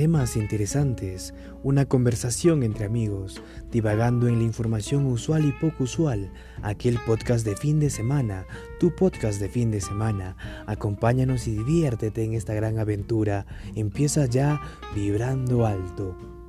temas interesantes, una conversación entre amigos, divagando en la información usual y poco usual, aquel podcast de fin de semana, tu podcast de fin de semana. Acompáñanos y diviértete en esta gran aventura. Empieza ya vibrando alto.